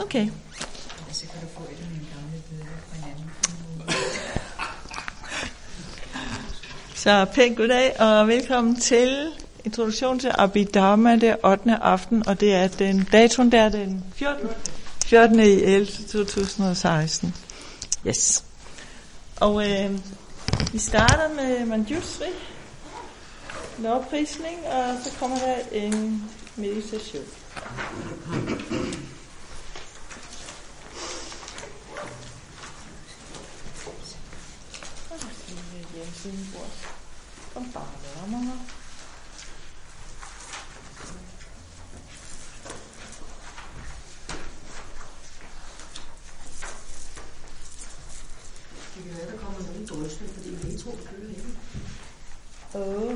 Okay. Så kan du få et af mine gamle billeder fra en anden Så pænt goddag og velkommen til introduktion til Abhidharma det 8. aften, og det er den datoen der er den 14. 14. i 11. 2016. Yes. Og øh, vi starter med Manjusri, lovprisning, og så kommer der en meditation. Kom bare nærmere. Det kan være, der kommer nogen drøsende, fordi metro kører ikke. Åh,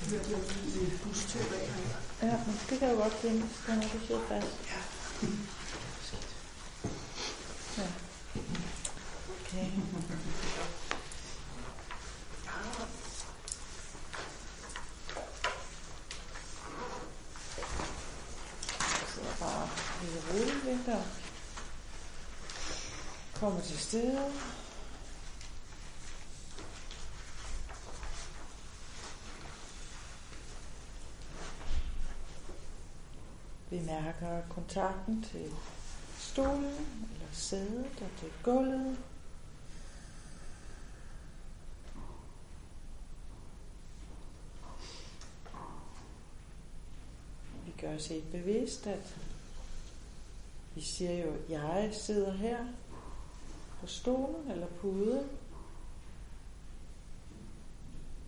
Det hørte jeg lige i bustog af her. ja, men det kan jo godt finde, når du sidder fast. Ja. Okay. Jeg sidder bare helt roligt lidt og kommer til stede. Vi mærker kontakten til stolen eller sædet og til gulvet. Vi gør os helt bevidst, at vi siger jo, at jeg sidder her på stolen eller puden.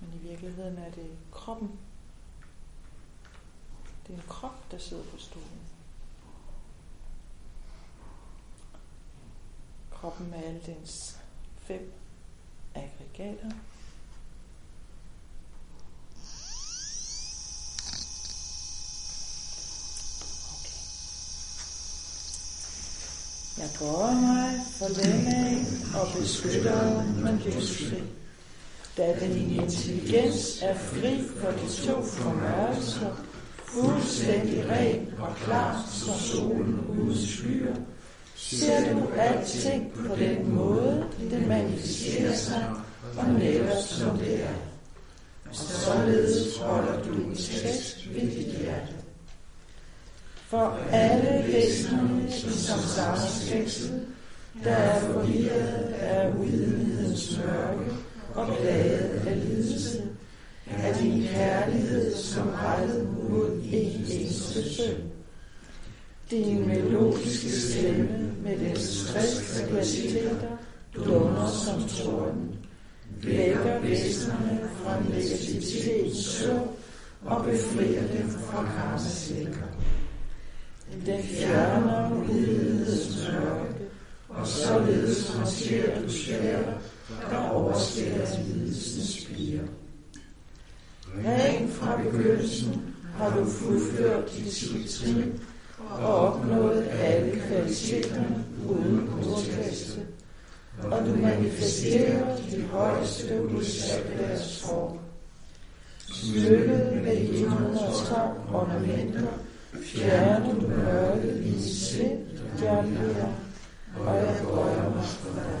Men i virkeligheden er det kroppen. Det er en krop, der sidder på stolen. Kroppen med alle dens fem aggregater. Okay. Jeg bøjer mig for af og beskytter Manjushri, da den intelligens er fri for de to formørkelser, fuldstændig ren og klar som solen uden skyer, ser du alting på den måde, det manifesterer sig, og netop som det er. Og således holder du en test ved dit hjerte. For alle væsenerne i samsaras fængsel, der er forvirret af uvidenhedens mørke og plaget af lidelse, af din kærlighed som rettet mod en eneste søn. Din melodiske stemme med dens friske kvaliteter dunder som torden, vækker væsenerne fra negativitetens søvn og befrier dem fra karmaslækker. Den fjerner uvidenhedens mørke, og således håndterer du svære, der overstiger lidelsens spire. Rent fra begyndelsen har du fuldført dit trin og opnået alle kvaliteterne uden modkaste, og du manifesterer de højeste udsattes form. Smykket med 112 ornamenter fjerner du mørket i dit sind, Jambia, og jeg bøjer mig for dig.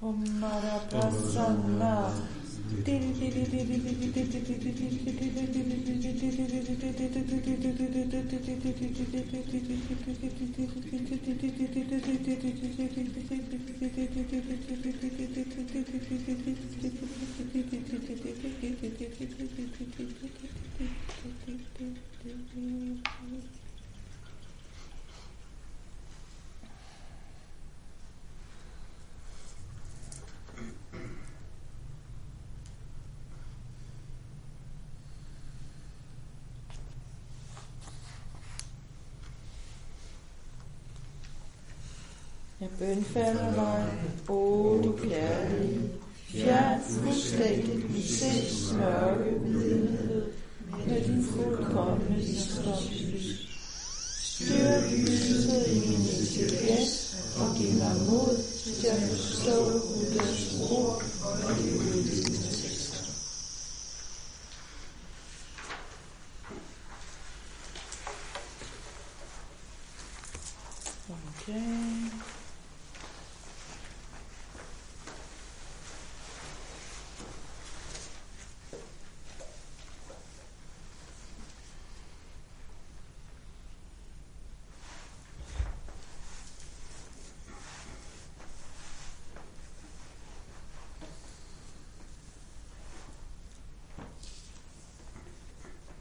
Om Madhaprasanna. Jeg bønfalder dig, o du kærlige, fjern fuldstændigt i sinds mørke videnhed med din fuldkommende visdomslys. Styrk lyset i min intelligens og giv mig mod til at forstå Guds ord og de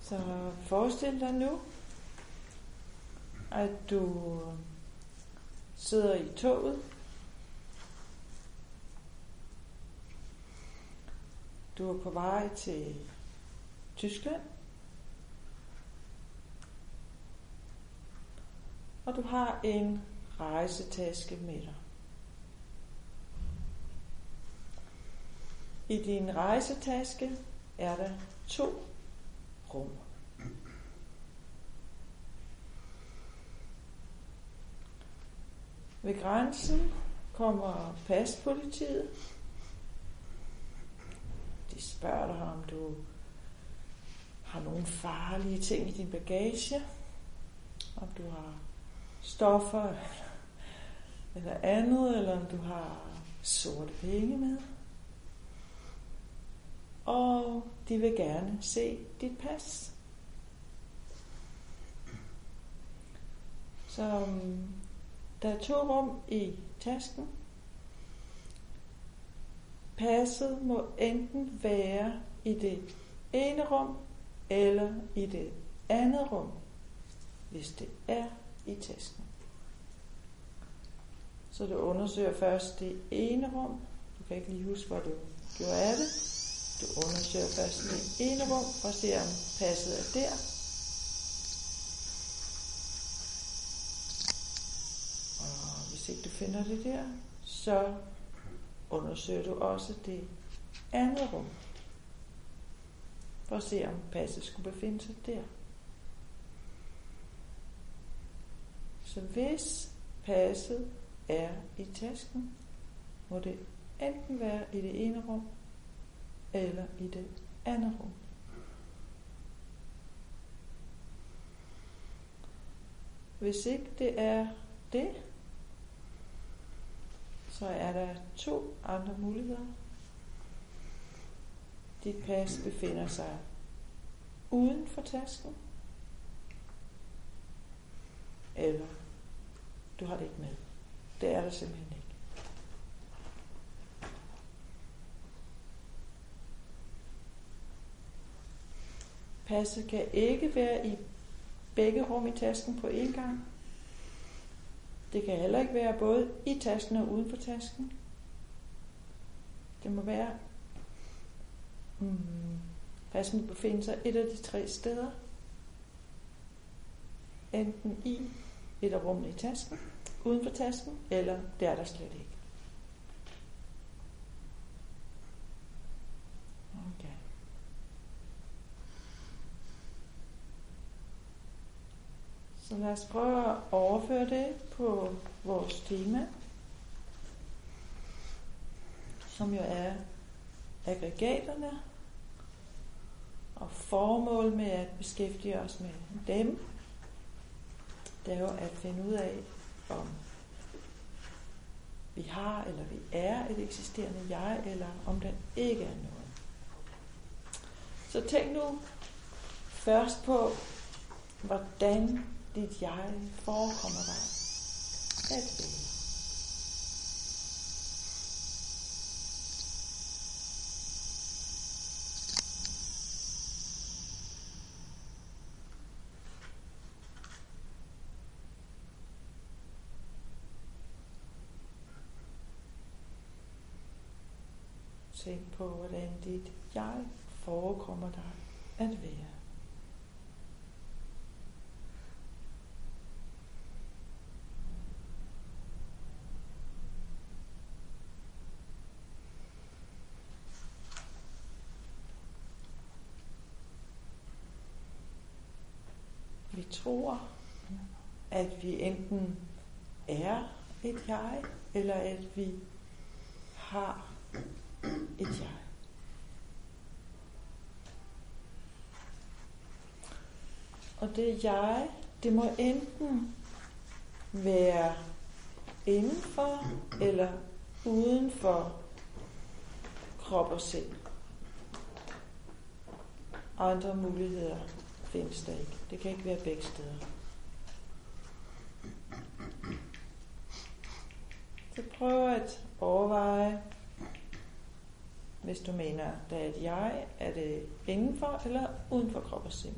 Så forestil dig nu, at du sidder i toget. Du er på vej til Tyskland. Og du har en rejsetaske med dig. I din rejsetaske er der to rum. Ved grænsen kommer paspolitiet. De spørger dig, om du har nogle farlige ting i din bagage. Om du har stoffer eller andet, eller om du har sorte penge med. Og de vil gerne se dit pas. Så um, der er to rum i tasken. Passet må enten være i det ene rum eller i det andet rum, hvis det er i tasken. Så du undersøger først det ene rum. Du kan ikke lige huske, hvor du gjorde af det. Du undersøger først det ene rum og ser, om passet er der. Og hvis ikke du finder det der, så undersøger du også det andet rum. For at se, om passet skulle befinde sig der. Så hvis passet er i tasken, må det enten være i det ene rum, eller i det andet rum. Hvis ikke det er det, så er der to andre muligheder. Dit pas befinder sig uden for tasken, eller du har det ikke med. Det er der simpelthen ikke. Passet kan ikke være i begge rum i tasken på én gang. Det kan heller ikke være både i tasken og uden for tasken. Det må være, mm, passen befinder sig et af de tre steder. Enten i et af rummene i tasken, uden for tasken, eller det er der slet ikke. Okay. Så lad os prøve at overføre det på vores tema, som jo er aggregaterne, og formål med at beskæftige os med dem, det er jo at finde ud af, om vi har eller vi er et eksisterende jeg, eller om den ikke er noget. Så tænk nu først på, hvordan dit jeg forekommer dig at være. Tænk på, hvordan dit jeg forekommer dig at være. Vi tror, at vi enten er et jeg, eller at vi har et jeg. Og det jeg, det må enten være indenfor eller uden for krop og sind. Andre muligheder findes der ikke. Det kan ikke være begge steder. Så prøv at overveje, hvis du mener, der er et jeg, er det indenfor eller uden for krop og sind?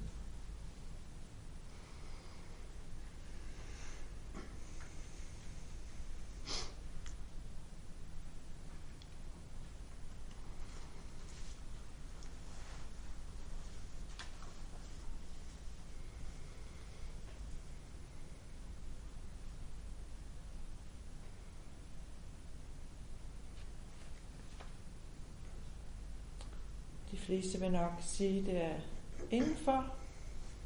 De fleste vil nok sige, det er inden for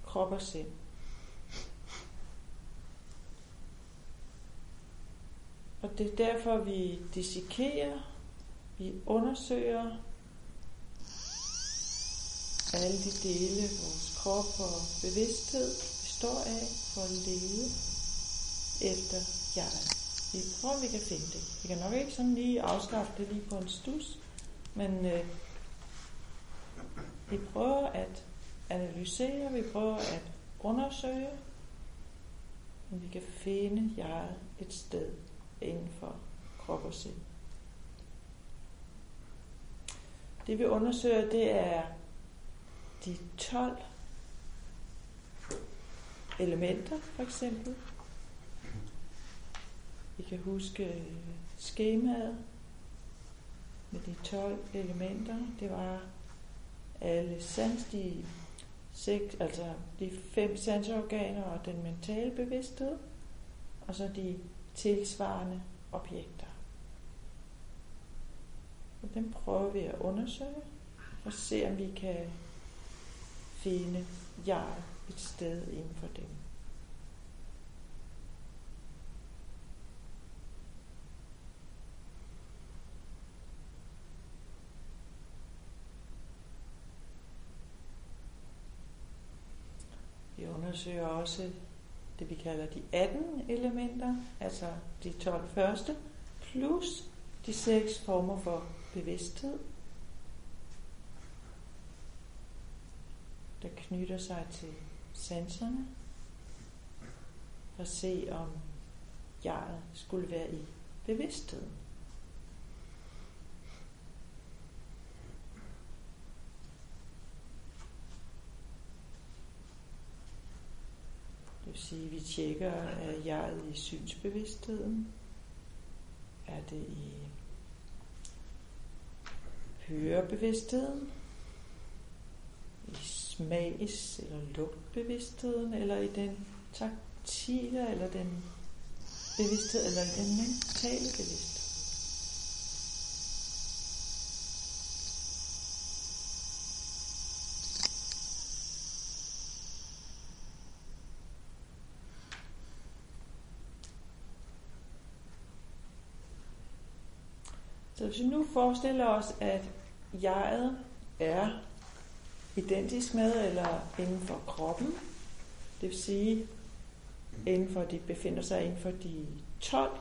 krop og sind. Og det er derfor, vi dissekerer, vi undersøger alle de dele, vores krop og bevidsthed består af for at leve efter jeg. Vi prøver, om vi kan finde det. Vi kan nok ikke sådan lige afskaffe det lige på en stus, men øh, vi prøver at analysere, vi prøver at undersøge, om vi kan finde jeg et sted inden for krop og sind. Det vi undersøger, det er de 12 elementer, for eksempel. Vi kan huske øh, skemaet med de 12 elementer. Det var alle sans, de, seks, altså de fem sansorganer og den mentale bevidsthed, og så de tilsvarende objekter. Og dem prøver vi at undersøge og se, om vi kan finde jeg et sted inden for dem. Vi undersøger også det, vi kalder de 18 elementer, altså de 12 første, plus de seks former for bevidsthed, der knytter sig til sanserne, for at se, om jeg skulle være i bevidstheden. Det vil sige, vi tjekker, er jeg i synsbevidstheden? Er det i hørebevidstheden? I smags- eller lugtbevidstheden? Eller i den taktile, eller den bevidsthed, eller den mentale bevidsthed? Så hvis vi nu forestiller os, at jeget er identisk med eller inden for kroppen, det vil sige, inden for de befinder sig inden for de 12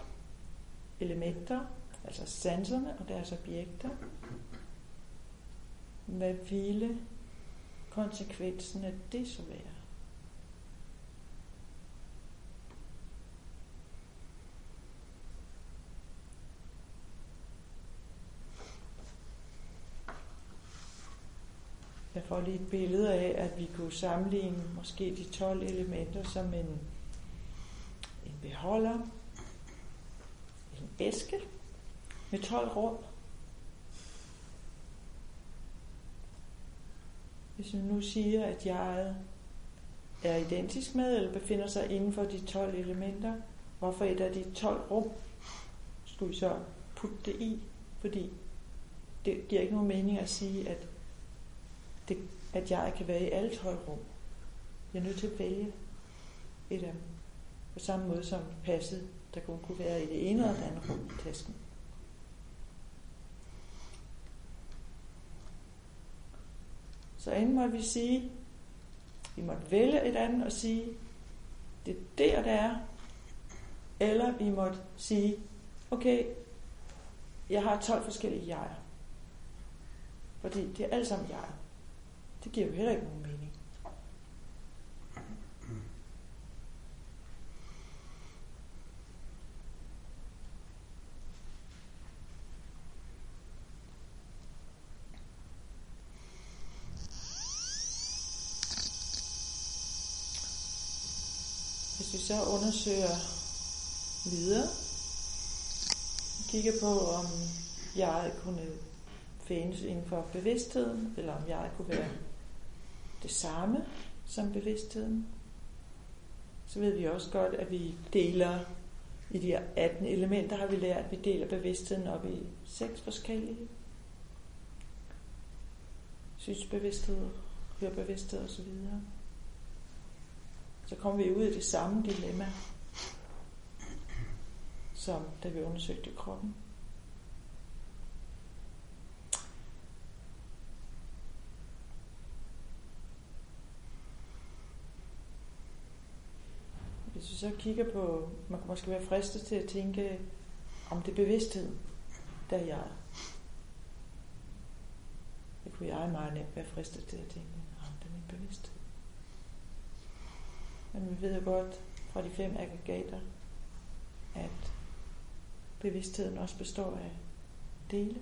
elementer, altså sanserne og deres objekter, hvad ville konsekvensen af det så være? Jeg får lige et billede af, at vi kunne sammenligne måske de 12 elementer som en, en beholder, en æske med 12 rum. Hvis vi nu siger, at jeg er identisk med, eller befinder sig inden for de 12 elementer, hvorfor et af de 12 rum skulle vi så putte det i? Fordi det giver ikke nogen mening at sige, at, det, at jeg kan være i alle tøjrum. Jeg er nødt til at vælge et af dem. På samme måde som passet, der kun kunne være i det ene eller det andet rum i tasken. Så enten må vi sige, vi må vælge et andet og sige, det er der, det er. Eller vi måtte sige, okay, jeg har 12 forskellige jeger. Fordi det er alt sammen jeg. Det giver jo heller ikke nogen mening. Hvis vi så undersøger videre, kigger på, om jeg kunne findes inden for bevidstheden, eller om jeg kunne være det samme som bevidstheden, så ved vi også godt, at vi deler i de 18 elementer, har vi lært, at vi deler bevidstheden op i seks forskellige. Synsbevidsthed, hørbevidsthed osv. Så kommer vi ud i det samme dilemma, som da vi undersøgte kroppen. Hvis vi så kigger på, man kan måske være fristet til at tænke, om det er bevidsthed, der er jeg. Det kunne jeg meget nemt være fristet til at tænke, om det er min bevidsthed. Men vi ved jo godt fra de fem aggregater, at bevidstheden også består af dele.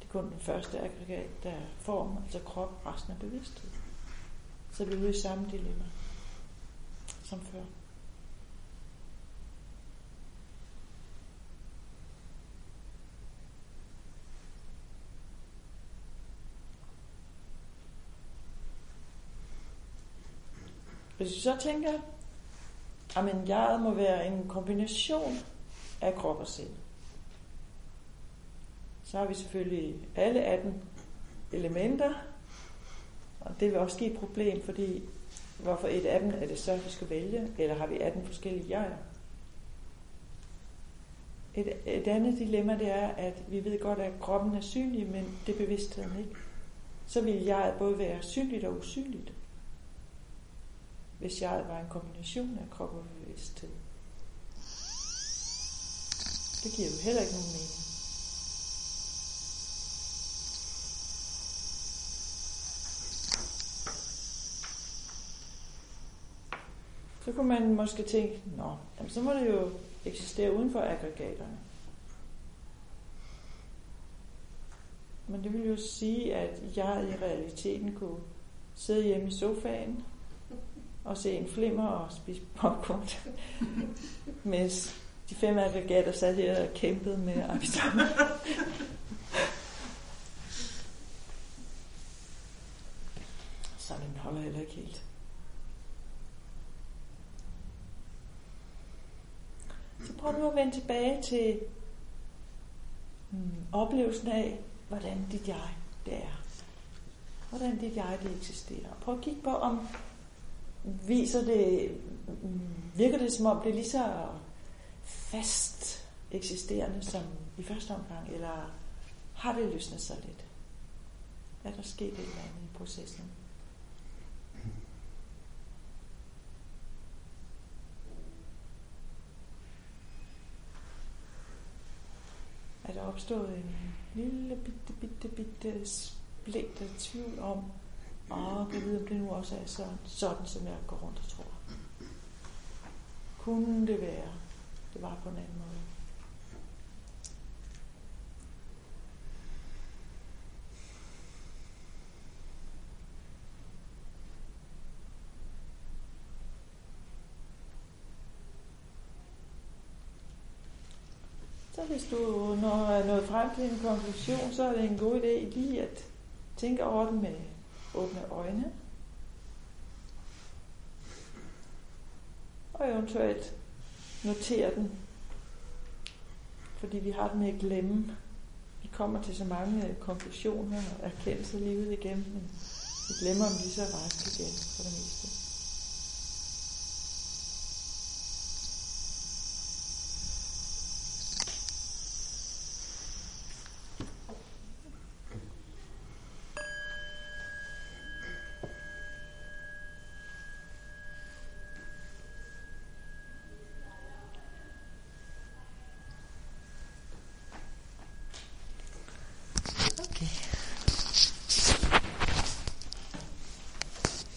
Det er kun den første aggregat, der er form, altså krop, resten af bevidsthed. Så vi er ude i samme dilemma som før. Hvis du så tænker, at jeg må være en kombination af krop og sind, så har vi selvfølgelig alle 18 elementer, og det vil også give et problem, fordi hvorfor et af dem er det så, vi skal vælge, eller har vi 18 forskellige jeger? Et, et andet dilemma det er, at vi ved godt, at kroppen er synlig, men det er bevidstheden ikke. Så vil jeg både være synligt og usynligt, hvis jeg var en kombination af krop og bevidsthed. Det giver jo heller ikke nogen mening. Så kunne man måske tænke, nå, jamen, så må det jo eksistere uden for aggregaterne. Men det vil jo sige, at jeg i realiteten kunne sidde hjemme i sofaen og se en flimmer og spise popcorn, mens de fem aggregater sad her og kæmpede med angsterne. Sådan holder heller ikke helt. Så prøv nu at vende tilbage til mm, oplevelsen af, hvordan dit jeg det er. Hvordan dit jeg det eksisterer. Prøv at kigge på, om viser det, mm, virker det som om det er lige så fast eksisterende som i første omgang, eller har det løsnet sig lidt? Er der sket et eller andet i processen? Er der opstået en lille bitte, bitte, bitte splint af tvivl om, og jeg ved, om det nu også er sådan, sådan, som jeg går rundt og tror. Kunne det være, det var på en anden måde. Hvis du når er nået frem til en konklusion, så er det en god idé lige at tænke over den med åbne øjne. Og eventuelt notere den. Fordi vi har den med at glemme. Vi kommer til så mange konklusioner og erkendelser livet igennem, men vi glemmer dem lige så ret igen for det meste.